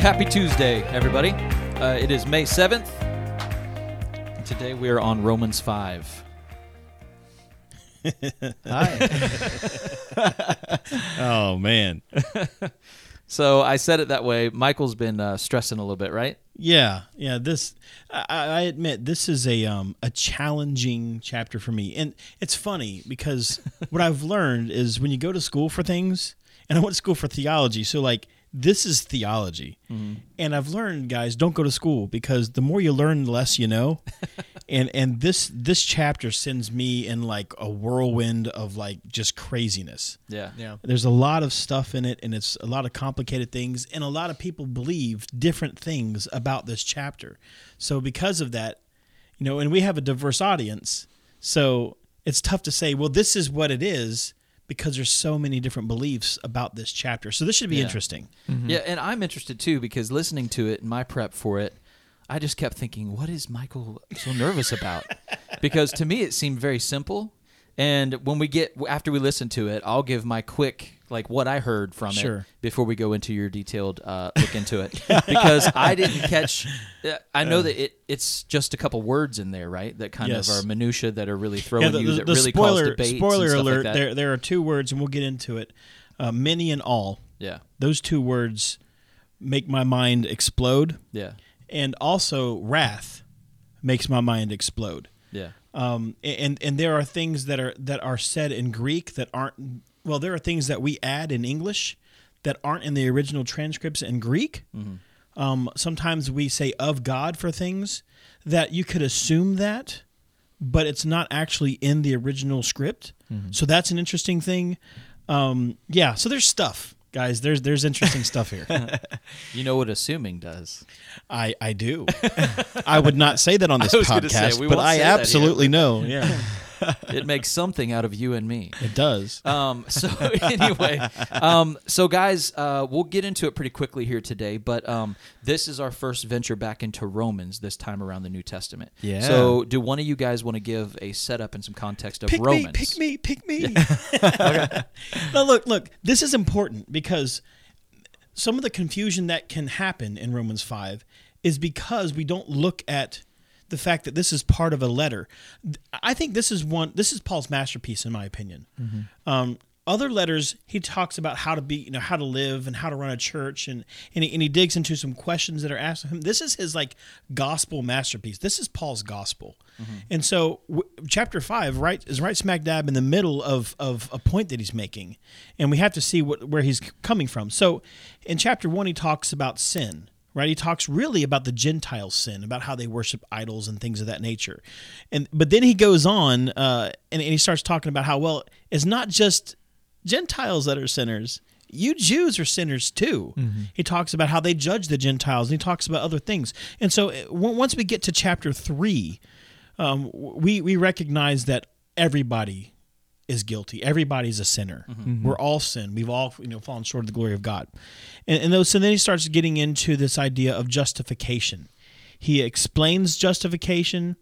Happy, Tuesday, everybody. Uh, it is May 7th. Today we are on Romans 5. Hi. Oh man. So I said it that way. Michael's been uh, stressing a little bit, right? Yeah, yeah. This I, I admit this is a um a challenging chapter for me, and it's funny because what I've learned is when you go to school for things, and I went to school for theology, so like this is theology, mm-hmm. and I've learned, guys, don't go to school because the more you learn, the less you know, and and this this chapter sends me in like a whirlwind of like just craziness. Yeah. Yeah. There's a lot of stuff in it, and it's a lot of complicated things, and a lot of people believe different things about this chapter. So, because of that, you know, and we have a diverse audience, so it's tough to say, well, this is what it is, because there's so many different beliefs about this chapter. So, this should be Yeah. interesting. Mm-hmm. Yeah, and I'm interested too because listening to it and my prep for it, I just kept thinking, what is Michael so nervous about? because to me, it seemed very simple. And when we get after we listen to it, I'll give my quick like what I heard from Sure. it before we go into your detailed uh, look into it because I didn't catch. uh, I know that it it's just a couple words in there, right? That kind Yes. of are minutia that are really throwing Yeah, the, you that the really cause spoiler debates. and spoiler like alert. that. there there are two words, and we'll get into it. Uh, many and all. yeah, Those two words make my mind explode, yeah, and also wrath makes my mind explode. yeah, um, and and there are things that are that are said in Greek that aren't well. There are things that we add in English that aren't in the original transcripts in Greek. Um, sometimes we say of God for things that you could assume that, but it's not actually in the original script. So that's an interesting thing. Um, yeah. So there's stuff, guys. There's there's interesting stuff here. you know what assuming does. I I do. I would not say that on this I was gonna say, podcast, we but I say absolutely know. Yeah, It makes something out of you and me. it does. Um, so anyway, um, so guys, uh, we'll get into it pretty quickly here today. But um, this is our first venture back into Romans this time around the New Testament. Yeah. So, do one of you guys want to give a setup and some context of pick Romans? me, pick me, pick me. okay. now look, look. This is important because some of the confusion that can happen in Romans five is because we don't look at the fact that this is part of a letter. I think this is one. This is Paul's masterpiece, in my opinion. Um, other letters, he talks about how to be, you know, how to live and how to run a church, and and he, and he digs into some questions that are asked of him. This is his like gospel masterpiece. This is Paul's gospel, and so w- chapter five, right, is right smack dab in the middle of of a point that he's making, and we have to see what where he's coming from. So, in chapter one, he talks about sin, right? He talks really about the Gentile sin, about how they worship idols and things of that nature. And but then he goes on uh, and, and he starts talking about how well it's not just Gentiles that are sinners. You Jews are sinners too. He talks about how they judge the Gentiles, and he talks about other things. And so, uh, w- once we get to chapter three, um, we we recognize that everybody is guilty. Everybody's a sinner. We're all sin. We've all you know fallen short of the glory of God. And, and those, so then he starts getting into this idea of justification. He explains justification,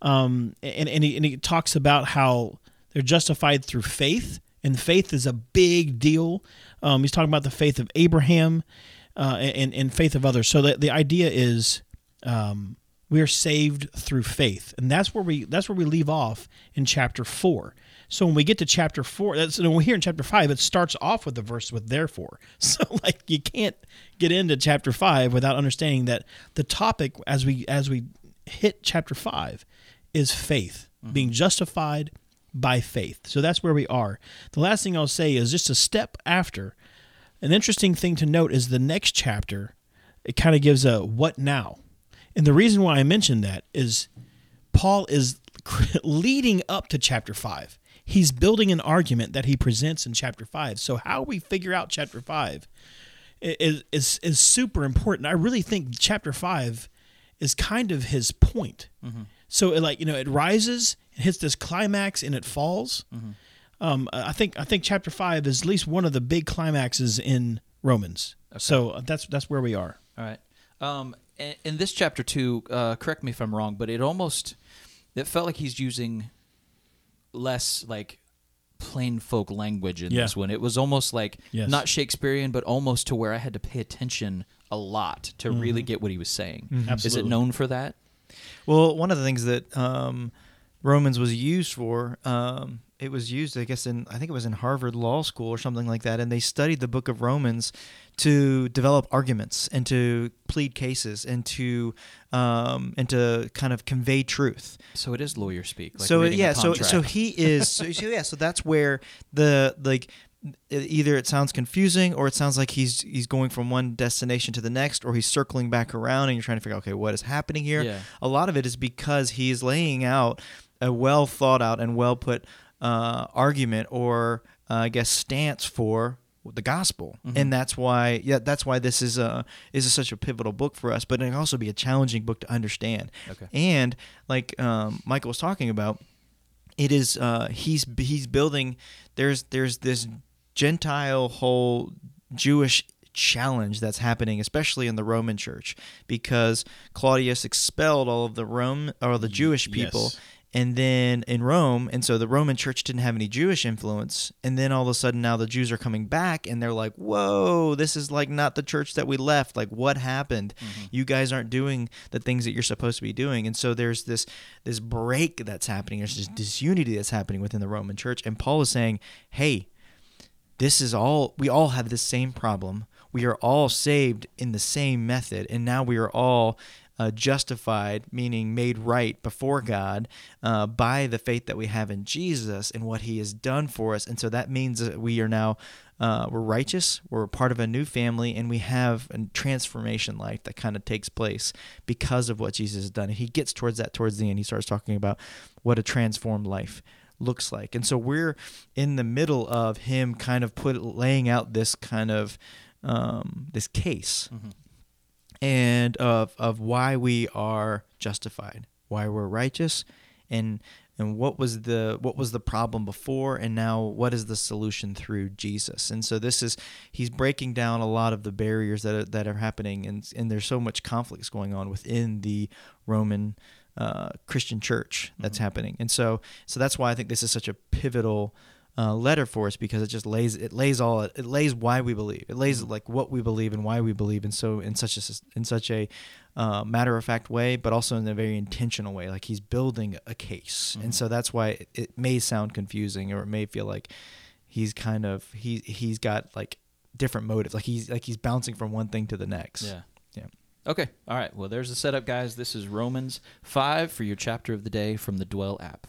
um, and and he, and he talks about how they're justified through faith, and faith is a big deal. Um, he's talking about the faith of Abraham uh, and and faith of others. So the the idea is. Um, we are saved through faith, and that's where we that's where we leave off in chapter four. So when we get to chapter four, that's when we're here in chapter five. It starts off with the verse with therefore. So like you can't get into chapter five without understanding that the topic as we as we hit chapter five is faith, mm-hmm. being justified by faith. So that's where we are. The last thing I'll say is just a step after. An interesting thing to note is the next chapter. It kind of gives a what now. And the reason why I mentioned that is Paul is leading up to chapter 5. He's building an argument that he presents in chapter 5. So how we figure out chapter 5 is is is super important. I really think chapter 5 is kind of his point. So it like, you know, it rises, it hits this climax and it falls. Um, I think I think chapter 5 is at least one of the big climaxes in Romans. So that's that's where we are. All right. Um, in, in this chapter two, uh, correct me if I'm wrong, but it almost it felt like he's using less like plain folk language in Yeah. this one. It was almost like Yes. not Shakespearean, but almost to where I had to pay attention a lot to really get what he was saying. Is it Mm-hmm. Absolutely. known for that? Well, one of the things that um, Romans was used for, um, it was used, I guess, in I think it was in Harvard Law School or something like that, and they studied the Book of Romans to develop arguments and to plead cases and to um, and to kind of convey truth. So it is lawyer speak. Like so yeah, so so he is. So, so yeah, so that's where the like either it sounds confusing or it sounds like he's he's going from one destination to the next or he's circling back around and you're trying to figure out okay what is happening here Yeah. a lot of it is because he's laying out a well thought out and well put uh, argument or uh, I guess stance for the gospel, Mhm. and that's why yeah that's why this is a is a, such a pivotal book for us. But it can also be a challenging book to understand. Okay. And like um, Michael was talking about, it is uh, he's he's building. There's there's this Gentile whole Jewish challenge that's happening, especially in the Roman Church, because Claudius expelled all of the Rome or the Jewish people. Yes. And then in Rome, and so the Roman church didn't have any Jewish influence. And then all of a sudden now the Jews are coming back and they're like, whoa, this is like not the church that we left. Like, what happened? Mm-hmm. You guys aren't doing the things that you're supposed to be doing. And so there's this this break that's happening. There's this disunity that's happening within the Roman church. And Paul is saying, hey, this is all we all have the same problem we are all saved in the same method and now we are all uh, justified meaning made right before god uh, by the faith that we have in jesus and what he has done for us. And so that means that we are now uh, we're righteous we're part of a new family and we have a transformation life that kind of takes place because of what jesus has done. And he gets towards that towards the end. He starts talking about what a transformed life looks like. And so we're in the middle of him kind of put laying out this kind of um, this case and of of why we are justified, why we're righteous, and and what was the what was the problem before and now what is the solution through Jesus. And so this is he's breaking down a lot of the barriers that are, that are happening and and there's so much conflicts going on within the Roman uh, Christian church that's happening. And so so that's why I think this is such a pivotal uh, letter for us because it just lays it lays all it lays why we believe it lays like what we believe and why we believe and so in such a in such a uh, matter of fact way but also in a very intentional way like he's building a case and so that's why it, it may sound confusing or it may feel like he's kind of he he's got like different motives like he's like he's bouncing from one thing to the next Yeah. yeah Okay. All right. Well, there's the setup, guys. This is Romans 5 for your chapter of the day from the Dwell app.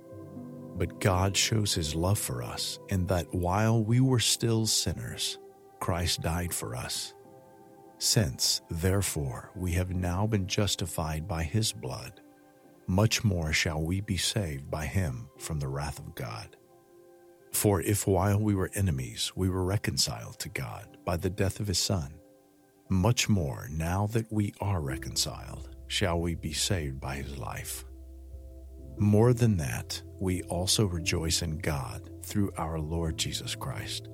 But God shows his love for us in that while we were still sinners, Christ died for us. Since, therefore, we have now been justified by his blood, much more shall we be saved by him from the wrath of God. For if while we were enemies we were reconciled to God by the death of his Son, much more now that we are reconciled shall we be saved by his life. More than that, we also rejoice in God through our Lord Jesus Christ,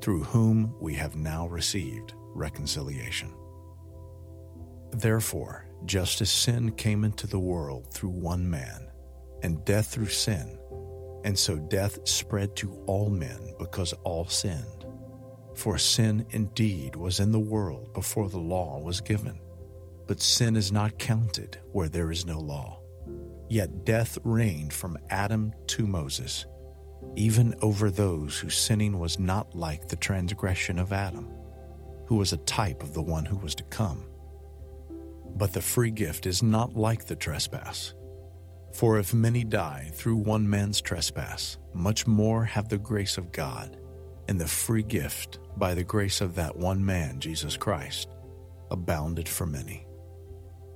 through whom we have now received reconciliation. Therefore, just as sin came into the world through one man, and death through sin, and so death spread to all men because all sinned. For sin indeed was in the world before the law was given, but sin is not counted where there is no law. Yet death reigned from Adam to Moses, even over those whose sinning was not like the transgression of Adam, who was a type of the one who was to come. But the free gift is not like the trespass. For if many die through one man's trespass, much more have the grace of God and the free gift by the grace of that one man, Jesus Christ, abounded for many.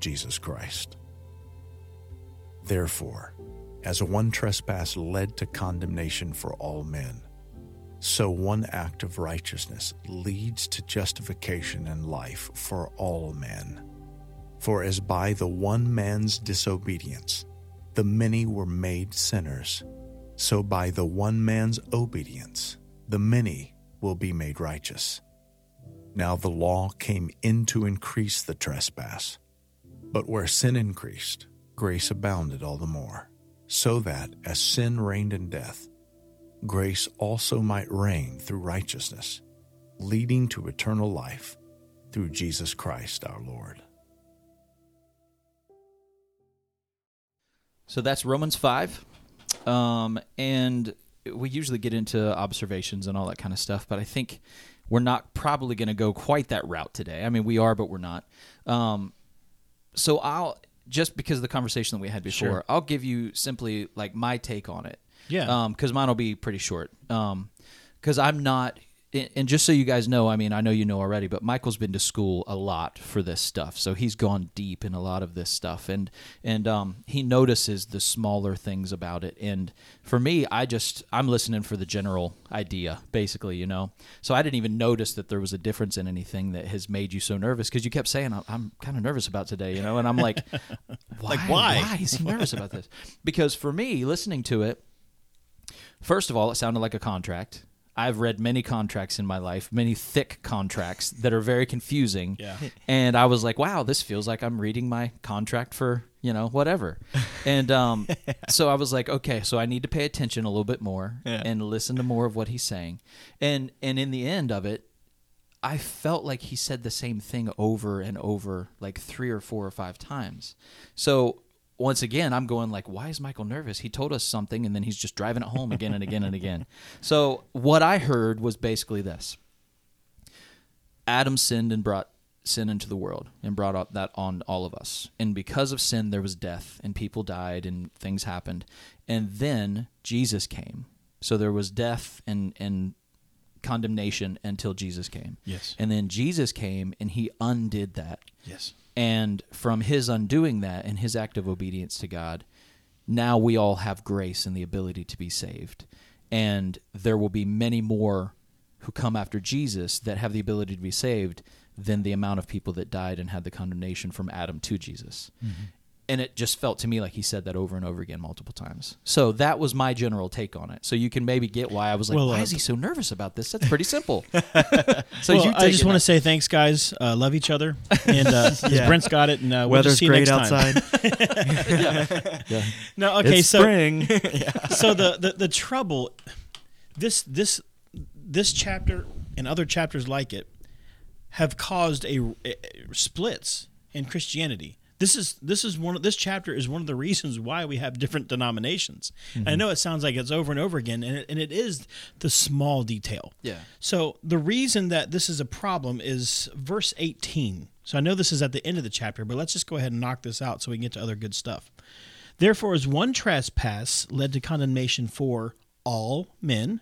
Jesus Christ. Therefore, as one trespass led to condemnation for all men, so one act of righteousness leads to justification and life for all men. For as by the one man's disobedience the many were made sinners, so by the one man's obedience the many will be made righteous. Now the law came in to increase the trespass, but where sin increased, grace abounded all the more, so that as sin reigned in death, grace also might reign through righteousness, leading to eternal life through Jesus Christ our Lord. So that's Romans 5. Um, and we usually get into observations and all that kind of stuff, but I think we're not probably going to go quite that route today. I mean, we are, but we're not. Um, so I'll just because of the conversation that we had before, Sure. I'll give you simply like my take on it. Yeah. Um, because mine will be pretty short. Um, because I'm not. And just so you guys know, I mean, I know you know already, but Michael's been to school a lot for this stuff, so he's gone deep in a lot of this stuff, and and um, he notices the smaller things about it. And for me, I just I'm listening for the general idea, basically, you know. So I didn't even notice that there was a difference in anything that has made you so nervous because you kept saying I'm, I'm kind of nervous about today, you know, and I'm like, why? Like, why? Why is he nervous about this? Because for me, listening to it, First of all, it sounded like a contract. I've read many contracts in my life, many thick contracts that are very confusing. Yeah. And I was like, wow, this feels like I'm reading my contract for, you know, whatever. And um, so I was like, okay, so I need to pay attention a little bit more Yeah. and listen to more of what he's saying. And and in the end of it, I felt like he said the same thing over and over, like three or four or five times. So once again, I'm going like, why is Michael nervous? He told us something, and then he's just driving it home again and again and again. So what I heard was basically this: Adam sinned and brought sin into the world and brought up that on all of us. And because of sin, there was death, and people died, and things happened. And then Jesus came. So there was death and and condemnation until Jesus came. Yes. And then Jesus came and he undid that. Yes. And from his undoing that and his act of obedience to God, now we all have grace and the ability to be saved. And there will be many more who come after Jesus that have the ability to be saved than the amount of people that died and had the condemnation from Adam to Jesus. Mm-hmm. And it just felt to me like he said that over and over again multiple times. So that was my general take on it. So you can maybe get why I was like, Well, why uh, is he so nervous about this? That's pretty simple. so well, you I just want to say thanks, guys. Uh, love each other, and uh, 'cause Yeah. Brent's got it, and uh, we'll Weather's just see you great next time. outside. Yeah. No, okay, it's so spring. so the, the the trouble, this this this chapter and other chapters like it have caused a, a- splits in Christianity. This is this is one of this chapter is one of the reasons why we have different denominations. And I mm-hmm. know it sounds like it's over and over again, and it, and it is the small detail. Yeah. So the reason that this is a problem is verse 18. So I know this is at the end of the chapter, but let's just go ahead and knock this out so we can get to other good stuff. Therefore, as one trespass led to condemnation for all men,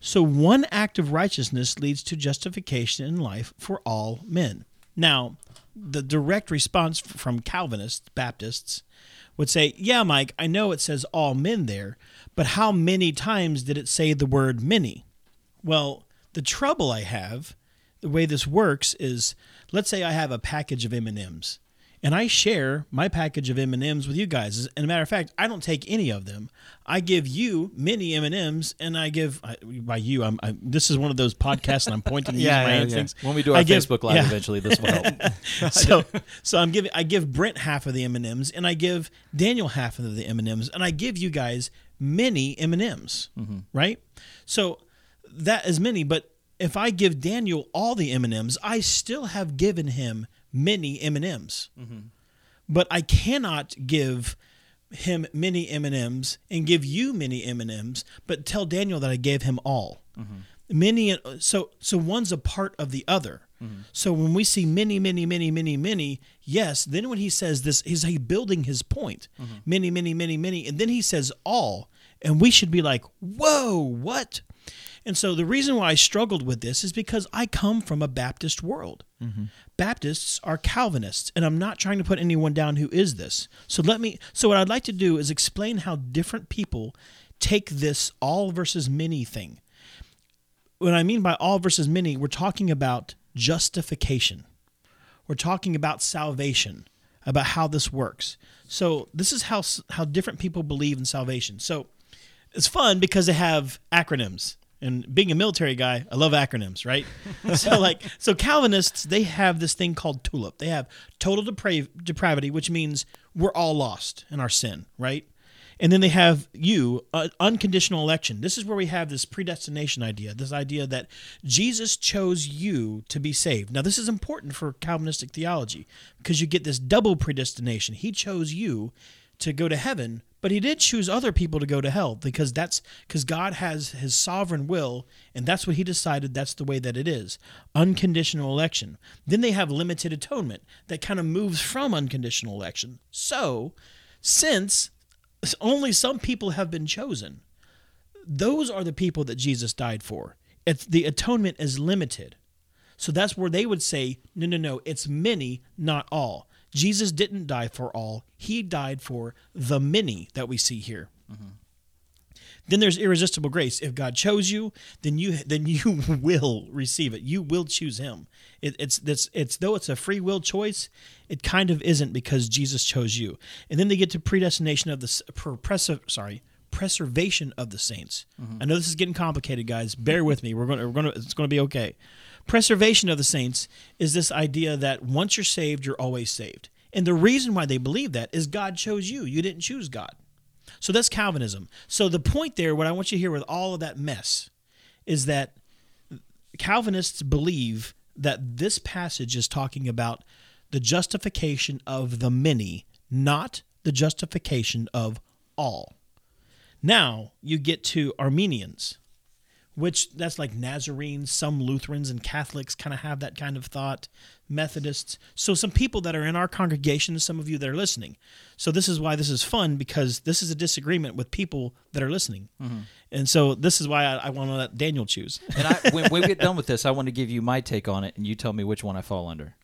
so one act of righteousness leads to justification in life for all men. Now, the direct response from Calvinists, Baptists, would say, Yeah, Mike, I know it says all men there, but how many times did it say the word many? Well, the trouble I have, the way this works is, let's say I have a package of M and I share my package of M and M's with you guys. And a matter of fact, I don't take any of them. I give you many M and I give I, by you. I'm, I, this is one of those podcasts, and I'm pointing Yeah, yeah, my yeah, hands yeah. things. When we do our I give- Facebook Live yeah. eventually, this will help. so so I'm giving I give Brent half of the M and I give Daniel half of the M and I give you guys many M and M's, mm-hmm. right? So that is many, but if I give Daniel all the M and M's, I still have given him many M and M's, mm-hmm. but I cannot give him many M and M's and give you many M and M's, but tell Daniel that I gave him all. Mm-hmm. Many, so so one's a part of the other. Mm-hmm. So when we see many, many, many, many, many, yes, then when he says this, he's he building his point. Many, many, many, many, and then he says all, and we should be like, whoa, what? And so the reason why I struggled with this is because I come from a Baptist world. Mm-hmm. Baptists are Calvinists, and I'm not trying to put anyone down who is this. So let me. So what I'd like to do is explain how different people take this all versus many thing. What I mean by all versus many, we're talking about justification. We're talking about salvation, about how this works. So this is how how different people believe in salvation. So it's fun because they have acronyms. And being a military guy, I love acronyms, right? so like so Calvinists, they have this thing called TULIP. They have total depra- depravity, which means we're all lost in our sin, right? And then they have you, uh, unconditional election. This is where we have this predestination idea, this idea that Jesus chose you to be saved. Now, this is important for Calvinistic theology because you get this double predestination. He chose you to go to heaven, but he did choose other people to go to hell because that's because God has his sovereign will, and that's what he decided that's the way that it is. Unconditional election. Then they have limited atonement that kind of moves from unconditional election. So, since only some people have been chosen. Those are the people that Jesus died for. It's, the atonement is limited. So that's where they would say, no, no, no, it's many, not all. Jesus didn't die for all, he died for the many that we see here. Mm-hmm. Then there's irresistible grace. If God chose you, then you then you will receive it. You will choose Him. It, it's it's it's though it's a free will choice, it kind of isn't because Jesus chose you. And then they get to predestination of the s- sorry preservation of the saints. Mm-hmm. I know this is getting complicated, guys. Bear with me. We're going we're going it's going to be okay. Preservation of the saints is this idea that once you're saved, you're always saved. And the reason why they believe that is God chose you. You didn't choose God. So that's Calvinism. So the point there, what I want you to hear with all of that mess, is that Calvinists believe that this passage is talking about the justification of the many, not the justification of all. Now you get to Arminians, which that's like Nazarenes, some Lutherans and Catholics kind of have that kind of thought, Methodists. So some people that are in our congregation, some of you that are listening. So this is why this is fun because this is a disagreement with people that are listening. Mm-hmm. And so this is why I, I want to let Daniel choose. And I, when we get done with this, I want to give you my take on it, and you tell me which one I fall under.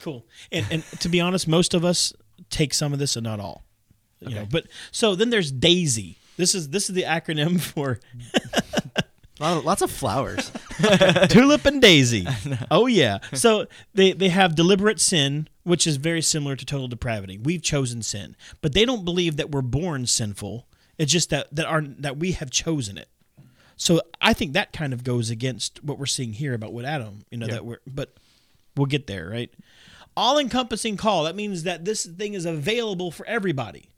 Cool. And and to be honest, most of us take some of this and not all. You know, but so then there's Daisy. This is this is the acronym for Lots of flowers. Tulip and Daisy. Oh yeah. So they they have deliberate sin, which is very similar to total depravity. We've chosen sin, but they don't believe that we're born sinful. It's just that that our that we have chosen it. So I think that kind of goes against what we're seeing here about what Adam, you know, that we're but we'll get there, right? All encompassing call. That means that this thing is available for everybody.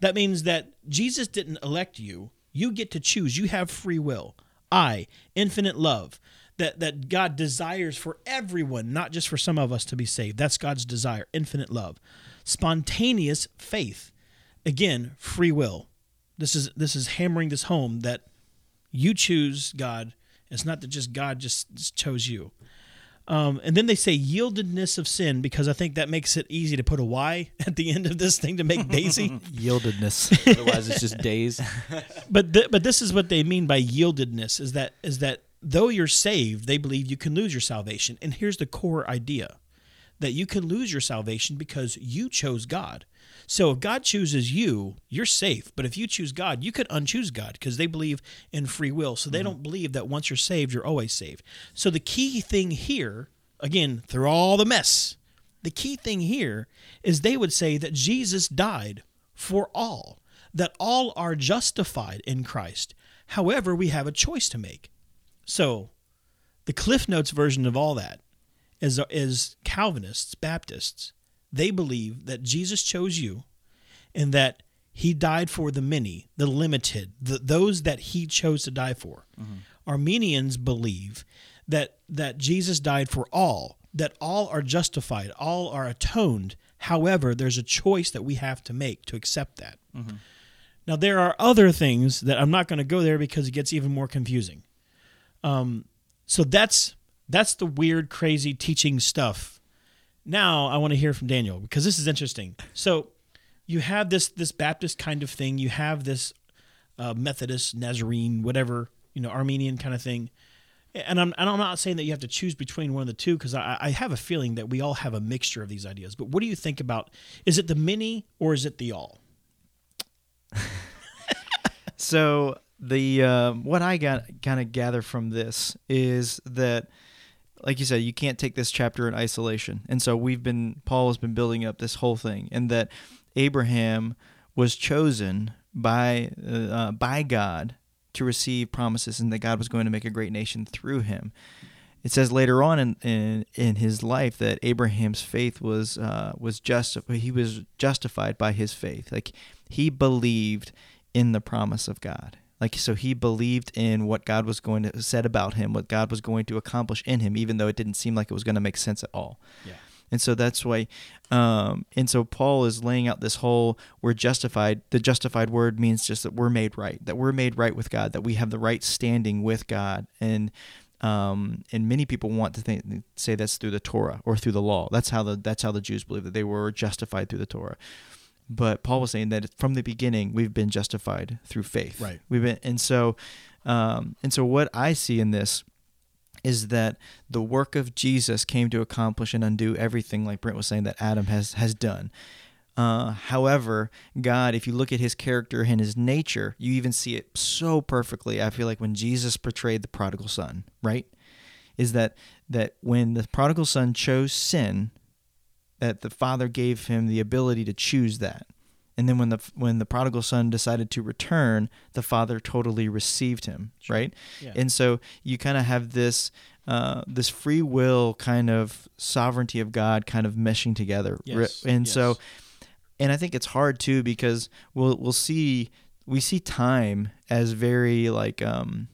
That means that Jesus didn't elect you. You get to choose. You have free will. I, infinite love. That that God desires for everyone, not just for some of us to be saved. That's God's desire, infinite love. Spontaneous faith. Again, free will. This is this is hammering this home that you choose God. It's not that just God just, chose you. Um, and then they say yieldedness of sin because I think that makes it easy to put a Y at the end of this thing to make Daisy. Yieldedness. Otherwise, it's just days. but th- but this is what they mean by yieldedness is that is that though you're saved, they believe you can lose your salvation. And here's the core idea that you can lose your salvation because you chose God. So if God chooses you, you're safe. But if you choose God, you could unchoose God because they believe in free will. So they mm-hmm. don't believe that once you're saved, you're always saved. So the key thing here, again, through all the mess, the key thing here is they would say that Jesus died for all, that all are justified in Christ. However, we have a choice to make. So, the Cliff Notes version of all that is, is Calvinists, Baptists. They believe that Jesus chose you and that he died for the many, the limited, the, those that he chose to die for. Arminians believe that that Jesus died for all, that all are justified, all are atoned. However, there's a choice that we have to make to accept that. Now there are other things that I'm not going to go there because it gets even more confusing. Um, so that's that's the weird, crazy teaching stuff. Now I want to hear from Daniel because this is interesting. So you have this this Baptist kind of thing. You have this uh, Methodist, Nazarene, whatever you know, Arminian kind of thing. And I'm and I'm not saying that you have to choose between one of the two because I, I have a feeling that we all have a mixture of these ideas. But what do you think about? Is it the many or is it the all? So the uh, what I got kind of gather from this is that, like you said, you can't take this chapter in isolation, and so we've been Paul has been building up this whole thing, and that Abraham was chosen by uh, uh, by God to receive promises, and that God was going to make a great nation through him. It says later on in, in, in his life that Abraham's faith was uh, was just he was justified by his faith, like he believed in the promise of God. Like so he believed in what God was going to said about him, what God was going to accomplish in him, even though it didn't seem like it was going to make sense at all. Yeah. And so that's why, um, and so Paul is laying out this whole we're justified. The justified word means just that we're made right, that we're made right with God, that we have the right standing with God. And um, and many people want to think, say that's through the Torah or through the law. That's how the that's how the Jews believe that they were justified through the Torah. But Paul was saying that from the beginning we've been justified through faith. Right. We've been, and so, um, and so what I see in this is that the work of Jesus came to accomplish and undo everything, like Brent was saying, that Adam has has done. Uh, however, God, if you look at his character and his nature, you even see it so perfectly. I feel like when Jesus portrayed the prodigal son, right? Is that that when the prodigal son chose sin, that the father gave him the ability to choose that. And then when the when the prodigal son decided to return, the father totally received him, right? Yeah. And so you kind of have this uh, this free will kind of sovereignty of God kind of meshing together. Yes, And yes. so and I think it's hard too because we'll we'll see we see time as very like um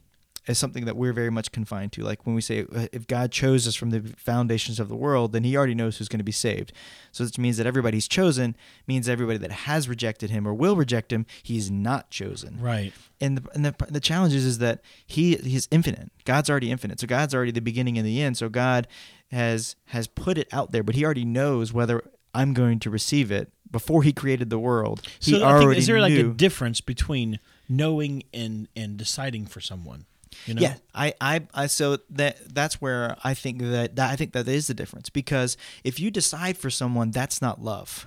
as something that we're very much confined to. Like when we say if God chose us from the foundations of the world, then He already knows who's going to be saved. So this means that everybody's chosen means everybody that has rejected Him or will reject Him, He's not chosen. Right. And the, and the the challenge is, is that He He's infinite. God's already infinite. So God's already the beginning and the end. So God has has put it out there, but He already knows whether I'm going to receive it before He created the world. He So I already think, is there like a difference between knowing and and deciding for someone? You know? Yeah, I, I, I, so that that's where I think that, that I think that is the difference because if you decide for someone, that's not love.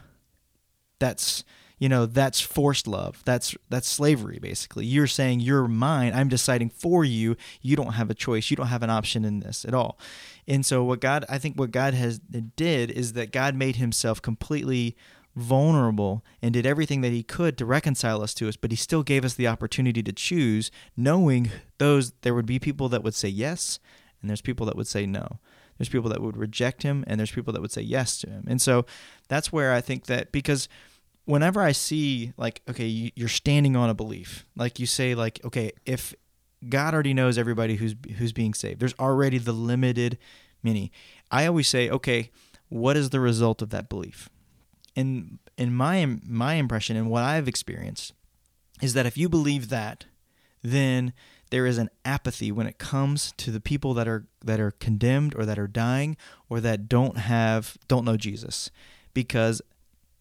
That's you know that's forced love. That's that's slavery basically. You're saying you're mine. I'm deciding for you. You don't have a choice. You don't have an option in this at all. And so what God, I think what God has did is that God made Himself completely vulnerable and did everything that he could to reconcile us to us but he still gave us the opportunity to choose knowing those there would be people that would say yes and there's people that would say no. There's people that would reject him and there's people that would say yes to him. And so that's where i think that because whenever i see like okay you- you're standing on a belief like you say like okay if god already knows everybody who's who's being saved there's already the limited many. I always say okay what is the result of that belief in in my my impression and what I've experienced is that if you believe that, then there is an apathy when it comes to the people that are that are condemned or that are dying or that don't have don't know Jesus because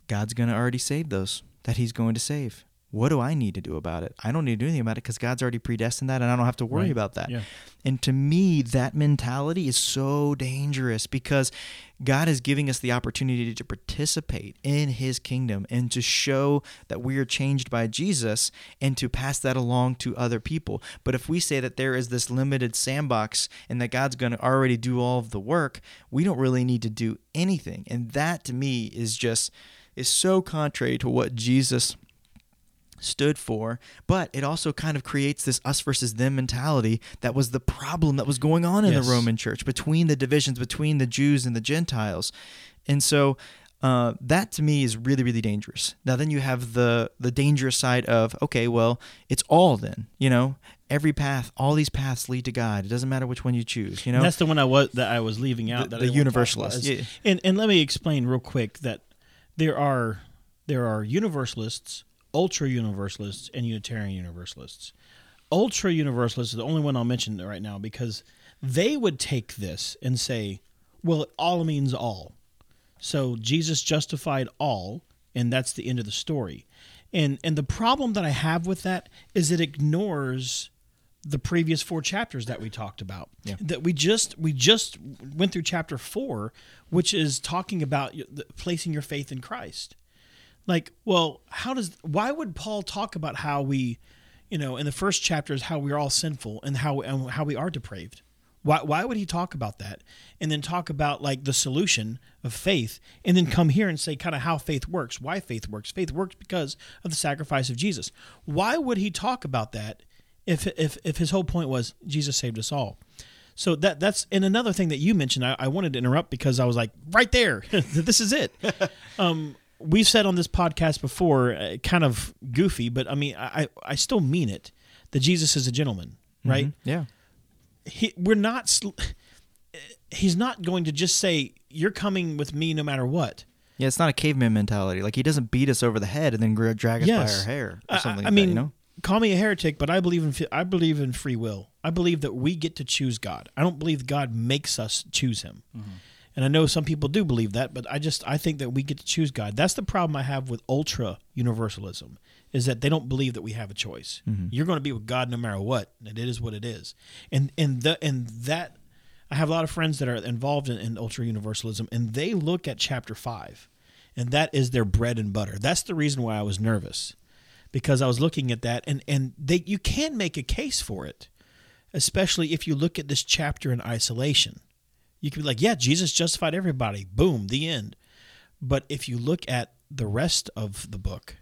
God's going to already save those that he's going to save. What do I need to do about it? I don't need to do anything about it because God's already predestined that and I don't have to worry Right. about that. Yeah. And to me, that mentality is so dangerous because God is giving us the opportunity to participate in his kingdom and to show that we are changed by Jesus and to pass that along to other people. But if we say that there is this limited sandbox and that God's going to already do all of the work, we don't really need to do anything. And that to me is just is so contrary to what Jesus stood for, but it also kind of creates this us versus them mentality that was the problem that was going on in Yes. the Roman church between the divisions between the Jews and the Gentiles. And so uh, that to me is really, really dangerous. Now, then you have the the dangerous side of okay, well, it's all then, you know, every path, all these paths lead to God. It doesn't matter which one you choose, you know. That's the one I was that I was leaving out. The- that the didn't want to talk about universalist, yeah. And and let me explain real quick that there are there are universalists, ultra universalists, and Unitarian universalists. Ultra universalists is the only one I'll mention right now because they would take this and say, well, it all means all. So Jesus justified all, and that's the end of the story. And and the problem that I have with that is it ignores the previous four chapters that we talked about. Yeah. That we just we just went through chapter four, which is talking about placing your faith in Christ. Like, well, how does why would Paul talk about how we, you know, in the first chapters how we're all sinful and how and how we are depraved? Why why would he talk about that and then talk about like the solution of faith and then come here and say kind of how faith works, why faith works? Faith works because of the sacrifice of Jesus. Why would he talk about that if if if his whole point was Jesus saved us all? So that that's and another thing that you mentioned, I, I wanted to interrupt because I was like, right there, this is it. um, we've said on this podcast before, uh, kind of goofy, but I mean, I I I still mean it that Jesus is a gentleman, right? Mhm. Yeah. He, we're not. Sl- he's not going to just say you're coming with me no matter what. Yeah, it's not a caveman mentality. Like he doesn't beat us over the head and then drag us Yes. by our hair or I- something I, like mean, that, you know? call me a heretic, but I believe in I believe in free will. I believe that we get to choose God. I don't believe God makes us choose Him. And I know some people do believe that, but I just I think that we get to choose God. That's the problem I have with ultra universalism is that they don't believe that we have a choice. Mm-hmm. You're going to be with God no matter what, and it is what it is. And and the and that I have a lot of friends that are involved in, in ultra universalism, and they look at chapter five, and that is their bread and butter. That's the reason why I was nervous, because I was looking at that, and and they you can make a case for it, especially if you look at this chapter in isolation. You could be like, yeah, Jesus justified everybody. Boom, the end. But if you look at the rest of the book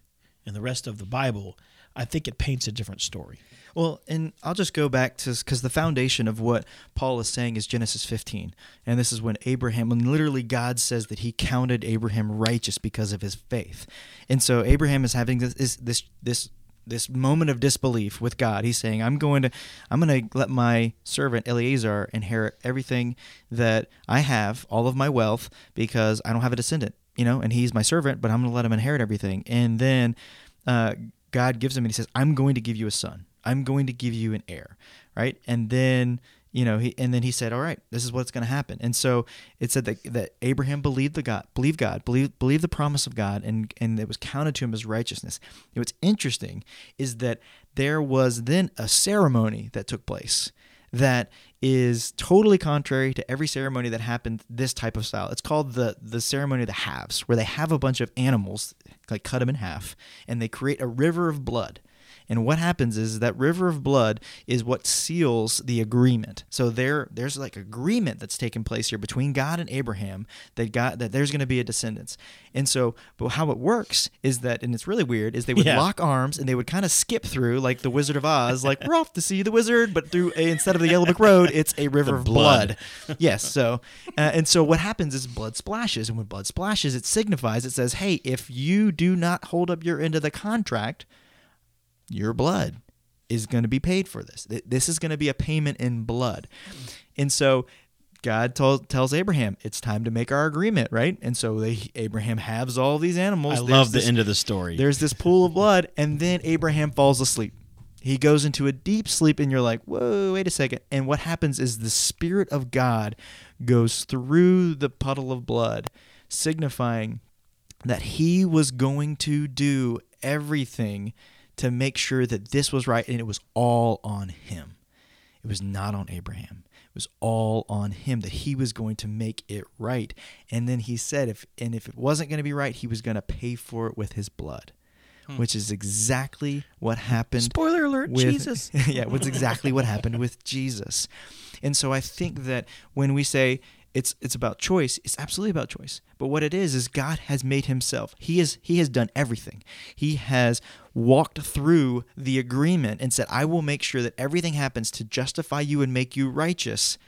and the rest of the Bible, I think it paints a different story. Well, and I'll just go back to because the foundation of what Paul is saying is Genesis 15, and this is when Abraham, when literally God says that He counted Abraham righteous because of his faith, and so Abraham is having this this this this, this moment of disbelief with God. He's saying, "I'm going to, I'm going to let my servant Eleazar inherit everything that I have, all of my wealth, because I don't have a descendant, you know, and he's my servant, but I'm going to let him inherit everything." And then uh, God gives him and he says, I'm going to give you a son. I'm going to give you an heir. Right. And then, you know, he and then he said, All right, this is what's going to happen. And so it said that, that Abraham believed the God, believed God, believed believed the promise of God, and and it was counted to him as righteousness. And what's interesting is that there was then a ceremony that took place that is totally contrary to every ceremony that happened this type of style. It's called the the ceremony of the halves, where they have a bunch of animals, like cut them in half, and they create a river of blood. And what happens is that river of blood is what seals the agreement. So there there's like agreement that's taken place here between God and Abraham that God that there's going to be a descendants. And so but how it works is that and it's really weird is they would Yeah. lock arms and they would kind of skip through like the Wizard of Oz like we're off to see the wizard but through a, instead of the Yellow Brick Road it's a river of blood. blood. yes, so uh, and so what happens is blood splashes and when blood splashes it signifies it says hey if you do not hold up your end of the contract your blood is going to be paid for this. This is going to be a payment in blood. And so God told, tells Abraham, it's time to make our agreement, right? And so they, Abraham halves all these animals. I There's love the this- end of the story. There's this pool of blood, and then Abraham falls asleep. He goes into a deep sleep, and you're like, whoa, wait a second. And what happens is the Spirit of God goes through the puddle of blood, signifying that he was going to do everything to make sure that this was right, and it was all on him. It was not on Abraham. It was all on him that he was going to make it right. And then he said if and if it wasn't going to be right, he was going to pay for it with his blood. Hmm. Which is exactly what happened. Spoiler alert, with, Jesus. yeah, what's exactly what happened with Jesus. And so I think that when we say it's it's about choice, it's absolutely about choice. But what it is is God has made himself. He is he has done everything. He has walked through the agreement and said, "I will make sure that everything happens to justify you and make you righteous."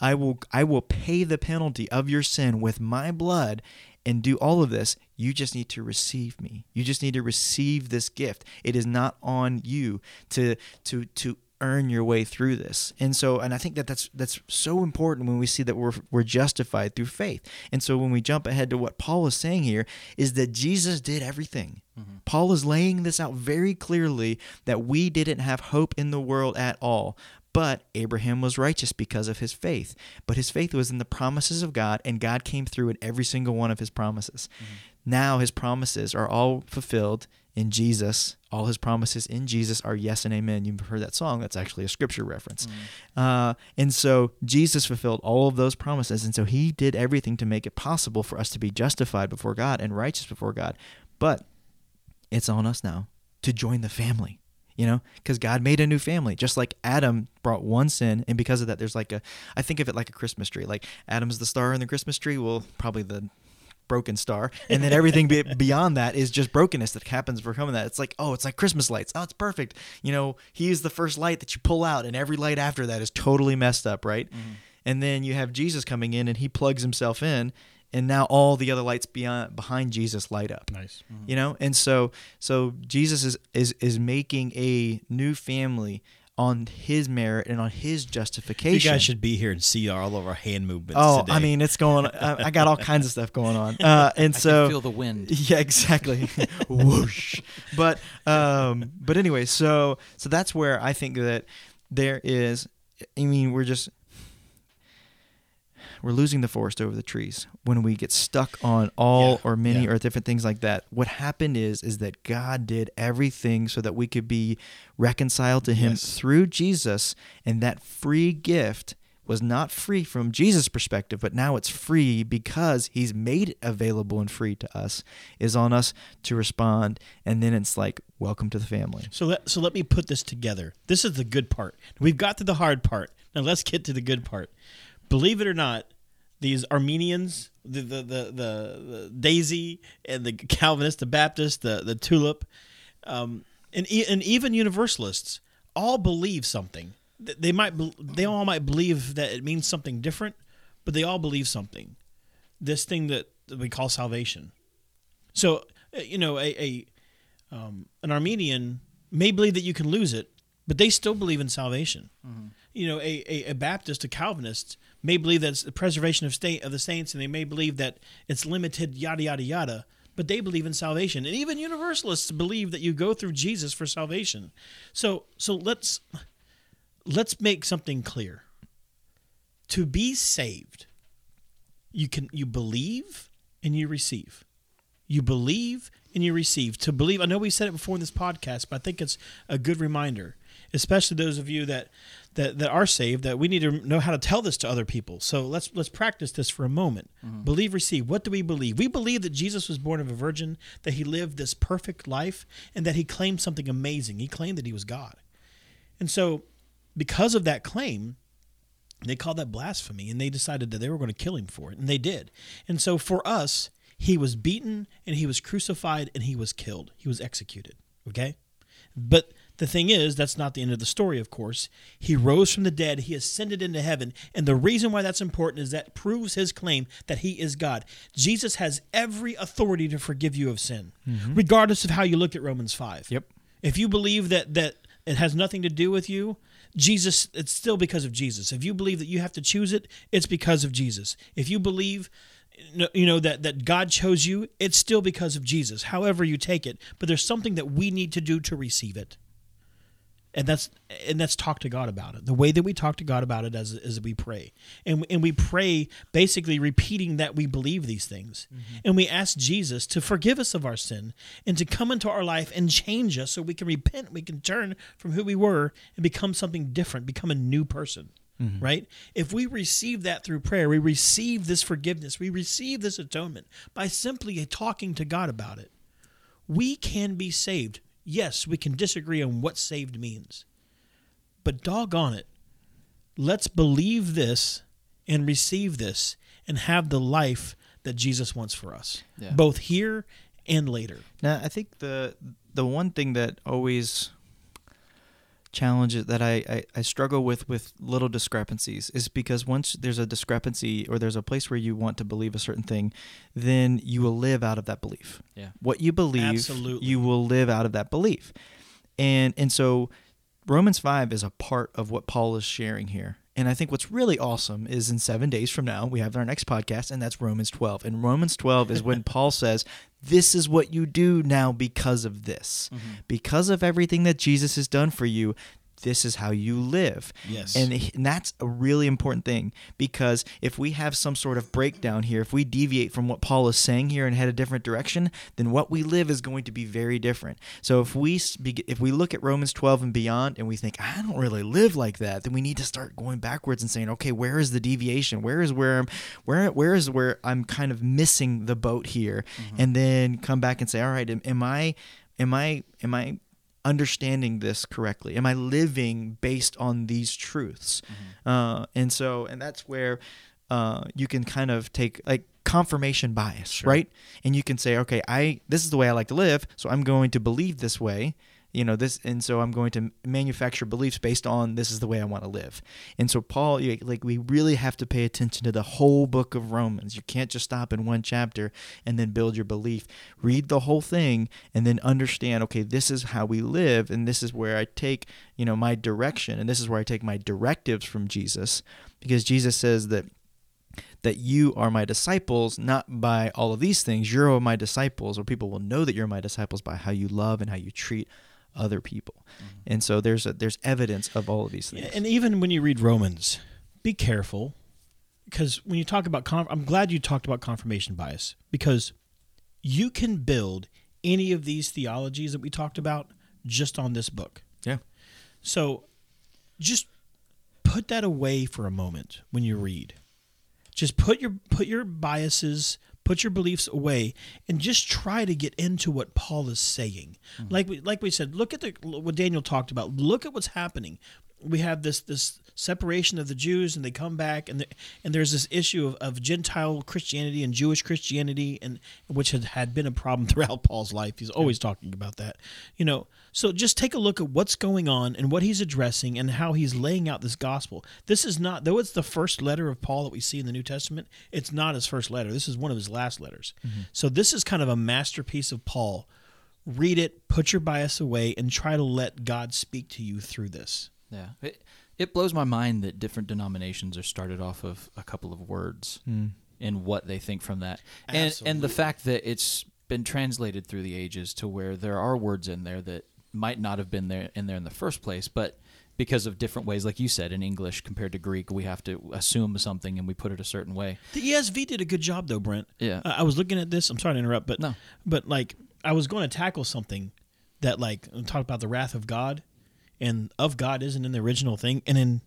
I will I will pay the penalty of your sin with my blood and do all of this. You just need to receive me. You just need to receive this gift. It is not on you to to to earn your way through this. And so and I think that that's that's so important when we see that we're we're justified through faith. And so when we jump ahead to what Paul is saying here is that Jesus did everything. Mm-hmm. Paul is laying this out very clearly that we didn't have hope in the world at all. But Abraham was righteous because of his faith. But his faith was in the promises of God, and God came through in every single one of his promises. Mm-hmm. Now his promises are all fulfilled in Jesus. All his promises in Jesus are yes and amen. You've heard that song. That's actually a scripture reference. Uh, and so Jesus fulfilled all of those promises. And so he did everything to make it possible for us to be justified before God and righteous before God. But it's on us now to join the family you know because god made a new family just like adam brought one sin and because of that there's like a i think of it like a christmas tree like adam's the star in the christmas tree well probably the broken star. And then everything be- beyond that is just brokenness that happens for coming that. It's like oh it's like christmas lights. Oh it's perfect. You know he is the first light that you pull out and every light after that is totally messed up right? Mm-hmm. And then you have jesus coming in and he plugs himself in and now all the other lights beyond behind jesus light up. Nice. Mm-hmm. you know? And so so jesus is is is making a new family on his merit and on his justification. You justification guys should be here and see all of our hand movements. oh today. i mean it's going I, I got all kinds of stuff going on uh and I so can feel the wind. yeah, exactly. Whoosh. But um but anyway, so so that's where I think that there is I mean, we're just we're losing the forest over the trees when we get stuck on all Yeah, or many yeah. or different things like that. What happened is is that God did everything so that we could be reconciled to him Yes. through Jesus and that free gift was not free from Jesus' perspective, but now it's free because he's made it available and free to us, is on us to respond. And then it's like, welcome to the family. So let so let me put this together. This is the good part. We've got to the hard part. Now let's get to the good part. Believe it or not, these Arminians, the the the, the, the Daisy and the Calvinist, the Baptist, the the Tulip, um, and e- and even Universalists all believe something. They might they all might believe that it means something different, but they all believe something. This thing that, we call salvation. So uh, you know a, a um, an Arminian may believe that you can lose it, but they still believe in salvation. You know, a, a, a Baptist, a Calvinist may believe that it's the preservation of state of the saints, and they may believe that it's limited, yada yada yada. But they believe in salvation, and even Universalists believe that you go through Jesus for salvation. So, so let's let's make something clear. To be saved, you can you believe and you receive. You believe and you receive. To believe, I know we said it before in this podcast, but I think it's a good reminder, especially those of you that that, that are saved, that we need to know how to tell this to other people. So let's let's practice this for a moment. Mm-hmm. Believe, receive. What do we believe? We believe that Jesus was born of a virgin, that he lived this perfect life, and that he claimed something amazing. He claimed that he was God. And so, because of that claim, they called that blasphemy and they decided that they were going to kill him for it. And they did. And so, for us, he was beaten and he was crucified and he was killed. He was executed. Okay? But the thing is, that's not the end of the story, of course. He rose from the dead, he ascended into heaven. And the reason why that's important is that proves his claim that he is God. Jesus has every authority to forgive you of sin, mm-hmm. regardless of how you look at Romans 5. Yep. If you believe that that it has nothing to do with you, Jesus, it's still because of Jesus. If you believe that you have to choose it, it's because of Jesus. If you believe you know that that God chose you, it's still because of Jesus. However you take it, but there's something that we need to do to receive it. And that's and that's talk to God about it. The way that we talk to God about it is, as as we pray, and and we pray basically repeating that we believe these things, mm-hmm. and we ask Jesus to forgive us of our sin and to come into our life and change us so we can repent, we can turn from who we were and become something different, become a new person. Mm-hmm. Right? If we receive that through prayer, we receive this forgiveness, we receive this atonement by simply talking to God about it we can be saved. Yes, we can disagree on what saved means. But doggone it, let's believe this and receive this and have the life that Jesus wants for us, Yeah. both here and later. Now, I think the the one thing that always challenges that I, I, I struggle with with little discrepancies is because once there's a discrepancy or there's a place where you want to believe a certain thing, then you will live out of that belief. Yeah. What you believe, Absolutely. you will live out of that belief. And and so Romans 5 is a part of what Paul is sharing here. And I think what's really awesome is in seven days from now, we have our next podcast, and that's Romans 12. And Romans 12 is when Paul says, This is what you do now because of this. Mm-hmm. Because of everything that Jesus has done for you, this is how you live. Yes. And, and that's a really important thing because if we have some sort of breakdown here, if we deviate from what Paul is saying here and head a different direction, then what we live is going to be very different. So if we if we look at Romans 12 and beyond and we think I don't really live like that, then we need to start going backwards and saying, okay, where is the deviation? Where is where I'm where where is where I'm kind of missing the boat here? Mm-hmm. And then come back and say, all right, am, am I am I am I understanding this correctly? Am I living based on these truths? Uh, and so, and that's where uh, you can kind of take like confirmation bias, right? And you can say, okay, I this is the way I like to live, so I'm going to believe this way. You know this, and so I'm going to manufacture beliefs based on this is the way I want to live. And so Paul, like, we really have to pay attention to the whole book of Romans. You can't just stop in one chapter and then build your belief. Read the whole thing and then understand. Okay, this is how we live, and this is where I take, you know, my direction, and this is where I take my directives from Jesus, because Jesus says that that you are my disciples not by all of these things you're my disciples or people will know that you're my disciples by how you love and how you treat other people mm-hmm. and so there's a, there's evidence of all of these things Yeah, and even when you read Romans, be careful because when you talk about, conf- I'm glad you talked about confirmation bias because you can build any of these theologies that we talked about just on this book. yeah So just put that away for a moment when you read. Just put your put your biases, put your beliefs away and just try to get into what Paul is saying. Hmm. Like we like we said, look at the what Daniel talked about. Look at what's happening. We have this this separation of the Jews and they come back and the, and there's this issue of, of Gentile Christianity and Jewish Christianity and which had, had been a problem throughout Paul's life. He's always talking about that. You know, so just take a look at what's going on and what he's addressing and how he's laying out this gospel. This is not though it's the first letter of Paul that we see in the New Testament, it's not his first letter. This is one of his last letters. Mm-hmm. So this is kind of a masterpiece of Paul. Read it, put your bias away and try to let God speak to you through this. Yeah. It, it blows my mind that different denominations are started off of a couple of words and what they think from that. And and the fact that it's been translated through the ages to where there are words in there that might not have been there in there in the first place, but because of different ways, like you said, in English compared to Greek, we have to assume something and we put it a certain way. The ESV did a good job though, Brent. Yeah. Uh, I was looking at this. I'm sorry to interrupt, but No. but like I was going to tackle something that like talk about the wrath of God, and of God isn't in the original thing, and then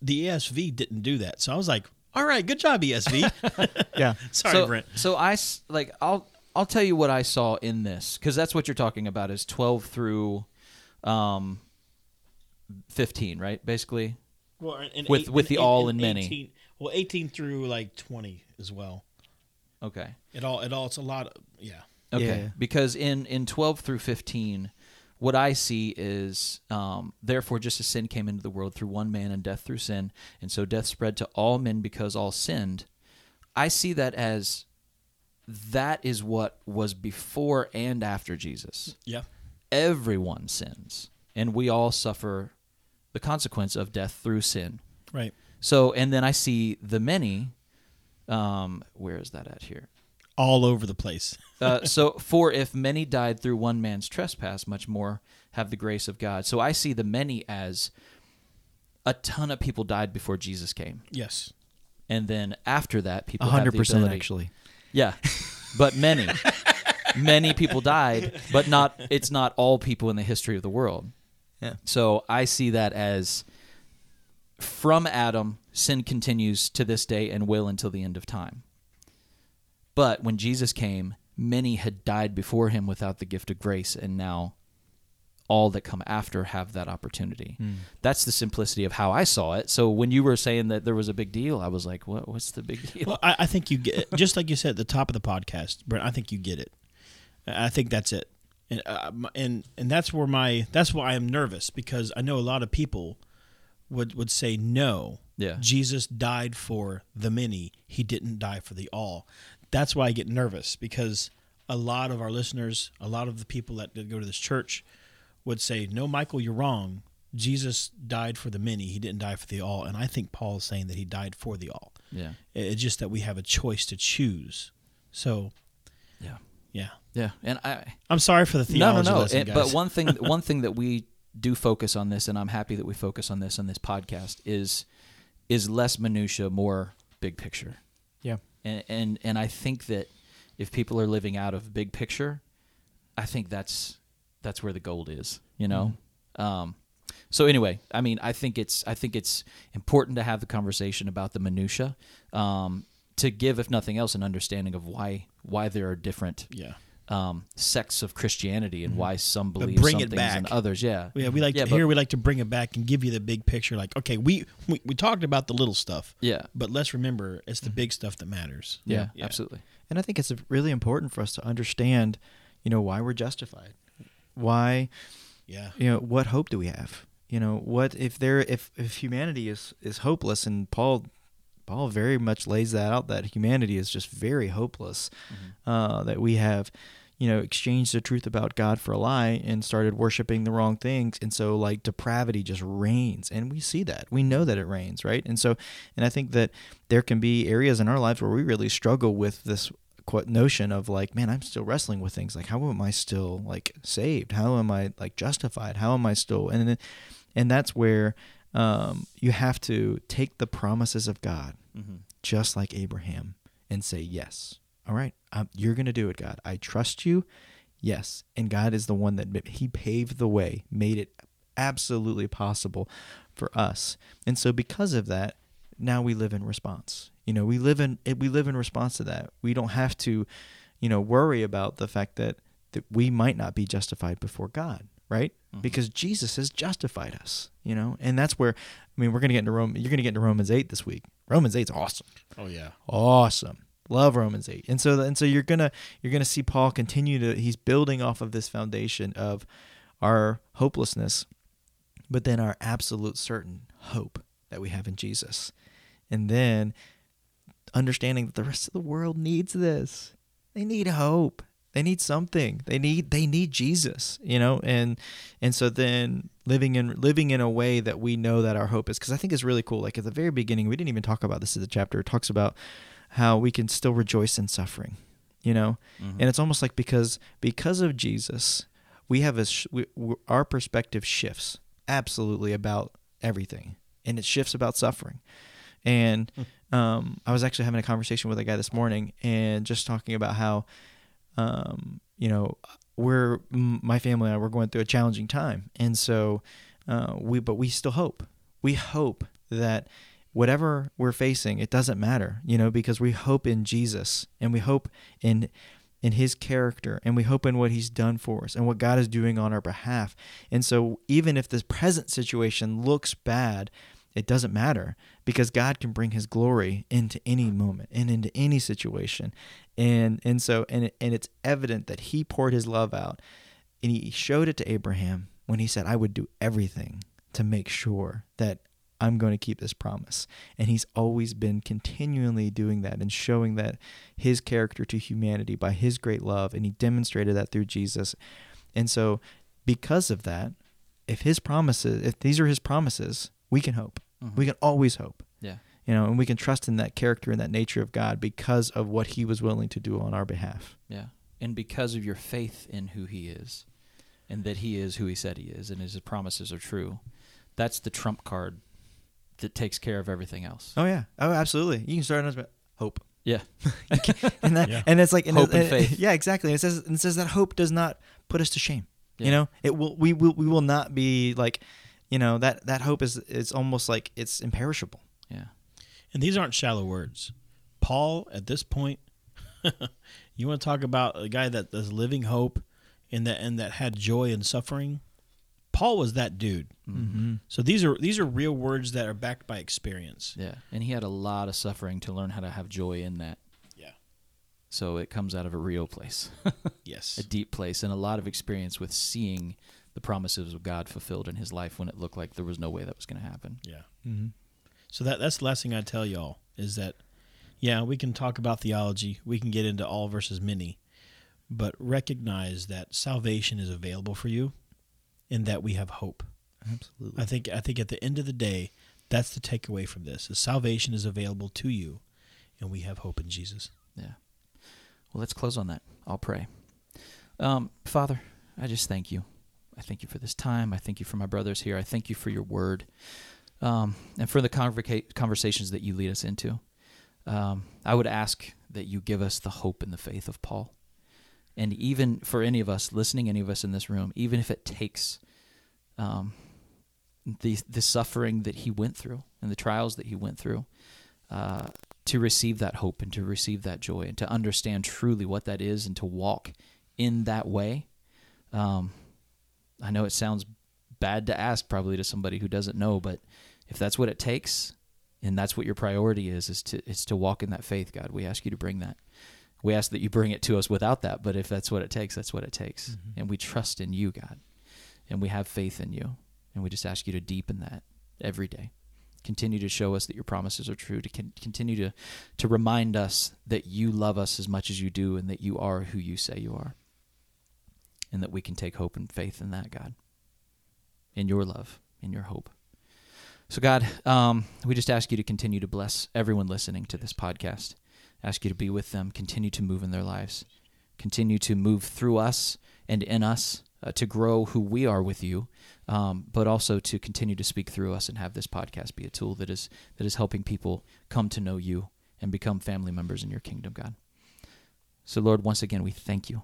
the ESV didn't do that. So I was like, all right, good job ESV. yeah sorry, so, Brent. So I s- like I'll I'll tell you what I saw in this because that's what you're talking about is 12 through um 15, right? Basically. Well, and With- with the all and many. 18 well, 18 through like 20 as well. Okay. It all it all it's a lot. Of, yeah. Okay. Yeah. Because in in 12 through 15 what I see is, um, therefore, just as sin came into the world through one man and death through sin, and so death spread to all men because all sinned. I see that as that is what was before and after Jesus. Yeah. everyone sins and we all suffer the consequence of death through sin Right. so and then i see the many um where is that at here All over the place. uh, so for if many died through one man's trespass much more have the grace of God. So I see the many as a ton of people died before Jesus came, Yes. and then after that, people A have hundred the percent ability- actually. Yeah, but many, many people died, but not. It's not all people in the history of the world. Yeah. So I see that as from Adam, sin continues to this day and will until the end of time. But when Jesus came, many had died before him without the gift of grace, and now all that come after have that opportunity. That's the simplicity of how I saw it. So when you were saying that there was a big deal, I was like, "What? What's the big deal?" Well, I, I think you get just like you said at the top of the podcast, Brent. I think you get it. I think that's it, and uh, and and that's where my that's why I'm nervous because I know a lot of people would would say no. Yeah. Jesus died for the many. He didn't die for the all. That's why I get nervous because a lot of our listeners, a lot of the people that, that go to this church, would say, "No, Michael, you're wrong. Jesus died for the many. He didn't die for the all." And I think Paul is saying that he died for the all. yeah, It's just that we have a choice to choose. So, yeah, yeah. yeah. And I, I'm sorry for the no, no, theology no. lesson, And- but one thing, one thing that we do focus on this, and I'm happy that we focus on this on this podcast is is less minutia, more big picture. Yeah. And and and I think that if people are living out of big picture, I think that's that's where the gold is. You know. Um, so anyway, I mean, I think it's I think it's important to have the conversation about the minutia, um, to give, if nothing else, an understanding of why why there are different yeah. Um, sects of Christianity and why some believe bring some it things and others. Yeah, Yeah, we like Yeah, to but- here. We like to bring it back and give you the big picture. Like, okay, we we, we talked about the little stuff, yeah, but let's remember it's the big stuff that matters. yeah, Yeah. absolutely. And I think it's really important for us to understand, you know, why we're justified. Why, Yeah, you know, what hope do we have? You know, what if there if if humanity is is hopeless and Paul Paul very much lays that out that humanity is just very hopeless. Uh, that we have, you know, exchanged the truth about God for a lie and started worshiping the wrong things, and so like depravity just reigns, and we see that. We know that it reigns, right? And so, and I think that there can be areas in our lives where we really struggle with this notion of like man i'm still wrestling with things like how am i still like saved how am i like justified how am i still and then- and that's where um, you have to take the promises of god Mm-hmm. just like abraham and say yes. All right? Um, you're gonna do it god. I trust you. Yes. And god is the one that he paved the way made it absolutely possible for us. And so because of that now we live in response. You know we live in we live in response to that. We don't have to you know worry about the fact that that we might not be justified before god right Mm-hmm. because jesus has justified us you know? And that's where i mean we're gonna get into rome you're gonna get into romans 8 this week. Romans 8's awesome. Oh yeah. awesome. Love romans 8 and so and so you're gonna you're gonna see paul continue to he's building off of this foundation of our hopelessness but then our absolute certain hope that we have in jesus. And then understanding that the rest of the world needs this. They need hope they need something. They need they need jesus you know? And and so then living in living in a way that we know that our hope is because i think it's really cool. Like at the very beginning we didn't even talk about this in the chapter. It talks about how we can still rejoice in suffering you know? Mm-hmm. and it's almost like because because of jesus we have a sh- we, we, our perspective shifts absolutely about everything. And it shifts about suffering. And um, I was actually having a conversation with a guy this morning and just talking about how, um, you know, we're my family and I we're going through a challenging time, and so uh, we but we still hope. We hope that whatever we're facing, it doesn't matter, you know, because we hope in Jesus and we hope in in his character and we hope in what he's done for us and what God is doing on our behalf. And so even if this present situation looks bad, it doesn't matter because God can bring his glory into any moment and into any situation. And and so and and it's evident that he poured his love out and he showed it to Abraham when he said I would do everything to make sure that I'm going to keep this promise. And he's always been continually doing that and showing that his character to humanity by his great love and he demonstrated that through Jesus. And so because of that, if his promises, if these are his promises, we can hope. Mm-hmm. We can always hope. Yeah. You know, and we can trust in that character and that nature of God because of what he was willing to do on our behalf. Yeah. And because of your faith in who he is. and that He is who He said He is, and His promises are true. That's the trump card that takes care of everything else. Oh yeah. Oh, absolutely. You can start on hope. Yeah, and that, Yeah. and it's like and Hope it- and and- faith. Yeah, exactly. And it says and it says that hope does not put us to shame. Yeah. You know, it will. We will. We will not be like, you know, that that hope is is almost like it's imperishable. yeah, And these aren't shallow words. Paul, at this point, you want to talk about a guy that is living hope and that and that had joy in suffering. Paul was that dude. Mm-hmm. So these are these are real words that are backed by experience. yeah. And He had a lot of suffering to learn how to have joy in that. Yeah. So it comes out of a real place, Yes. a deep place, and a lot of experience with seeing the promises of God fulfilled in His life when it looked like there was no way that was going to happen. Yeah. Mm-hmm. So that that's the last thing I tell y'all is that yeah, we can talk about theology, we can get into all versus many, but recognize that salvation is available for you and that we have hope. Absolutely. I think I think at the end of the day, that's the takeaway from this. Is salvation is available to you and we have hope in Jesus. Yeah. Well, let's close on that. I'll pray. Um, Father, I just thank you. I thank you for this time. I thank you for my brothers here. I thank you for your word um, and for the converca- conversations that you lead us into. Um, I would ask that you give us the hope and the faith of Paul. And even for any of us listening, any of us in this room, even if it takes um, the the suffering that he went through and the trials that he went through, uh, to receive that hope and to receive that joy and to understand truly what that is and to walk in that way. Um, I know it sounds bad to ask probably to somebody who doesn't know, but if that's what it takes and that's what your priority is, is to is to walk in that faith, God, we ask you to bring that. We ask that you bring it to us without that, but if that's what it takes, that's what it takes. Mm-hmm. And we trust in you, God. And we have faith in you. And we just ask you to deepen that every day continue to show us that your promises are true to con- continue to to remind us that you love us as much as you do and that you are who you say you are and that we can take hope and faith in that god in your love in your hope. So god um, we just ask you to continue to bless everyone listening to this podcast. Ask you to be with them continue to move in their lives continue to move through us and in us uh, to grow who we are with you um, but also to continue to speak through us and have this podcast be a tool that is that is helping people come to know you and become family members in your kingdom, God. So, Lord, once again, we thank you,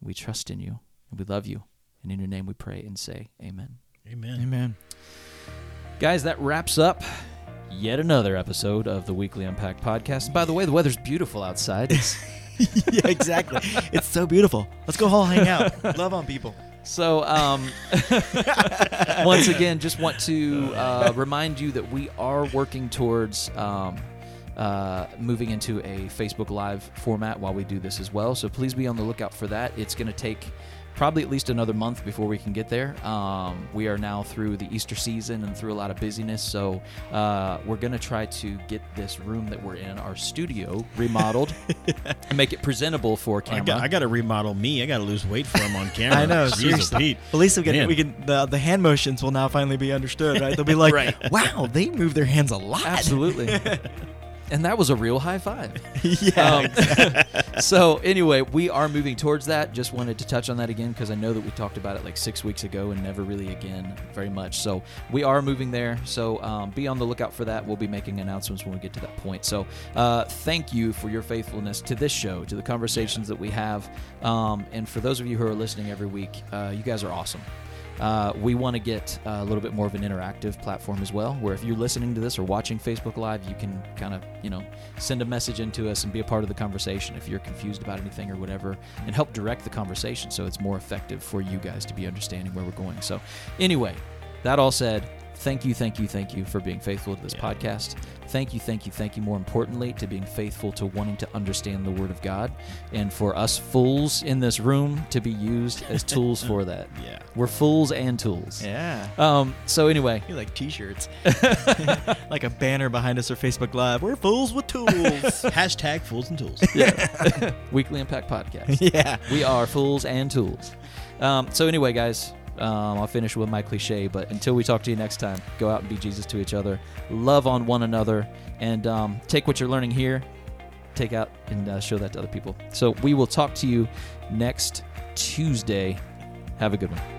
we trust in you, and we love you, and in your name we pray and say, Amen. Amen. Amen. Guys, that wraps up yet another episode of the Weekly Unpacked podcast. By the way, the weather's beautiful outside. It's- yeah, exactly. it's so beautiful. Let's go all hang out. Love on people. So, um, once again, just want to uh, remind you that we are working towards um, uh, moving into a Facebook Live format while we do this as well. So please be on the lookout for that. It's going to take probably at least another month before we can get there. Um, we are now through the Easter season and through a lot of busyness, so uh, we're going to try to get this room that we're in, our studio, remodeled and make it presentable for I camera. got, I got to remodel me. I got to lose weight for him on camera. I know, Jesus, seriously. Pete. At least we can, we can the, the hand motions will now finally be understood, right? They'll be like, Right. wow, they move their hands a lot. Absolutely. And that was a real high five. yeah. Um, so anyway, we are moving towards that. Just wanted to touch on that again because I know that we talked about it like six weeks ago and never really again very much. So we are moving there. So um, be on the lookout for that. We'll be making announcements when we get to that point. So uh, thank you for your faithfulness to this show, to the conversations that we have, um, and for those of you who are listening every week, uh, you guys are awesome. Uh, we want to get uh, a little bit more of an interactive platform as well, where if you're listening to this or watching Facebook Live, you can kind of, you know, send a message into us and be a part of the conversation if you're confused about anything or whatever, and help direct the conversation so it's more effective for you guys to be understanding where we're going. So, anyway, that all said, thank you, thank you, thank you for being faithful to this podcast. Thank you, thank you, thank you, more importantly, to being faithful to wanting to understand the Word of God, and for us fools in this room to be used as tools for that. Yeah. We're fools and tools. Yeah. Um. So anyway, You like t-shirts. like a banner behind us or Facebook Live. We're fools with tools. Hashtag fools and tools. Yeah. Weekly Impact Podcast. yeah. we are fools and tools. Um. So anyway, guys, um, I'll finish with my cliche. But until we talk to you next time, go out and be Jesus to each other, love on one another, and um, take what you're learning here, take out and uh, show that to other people. So we will talk to you next Tuesday. Have a good one.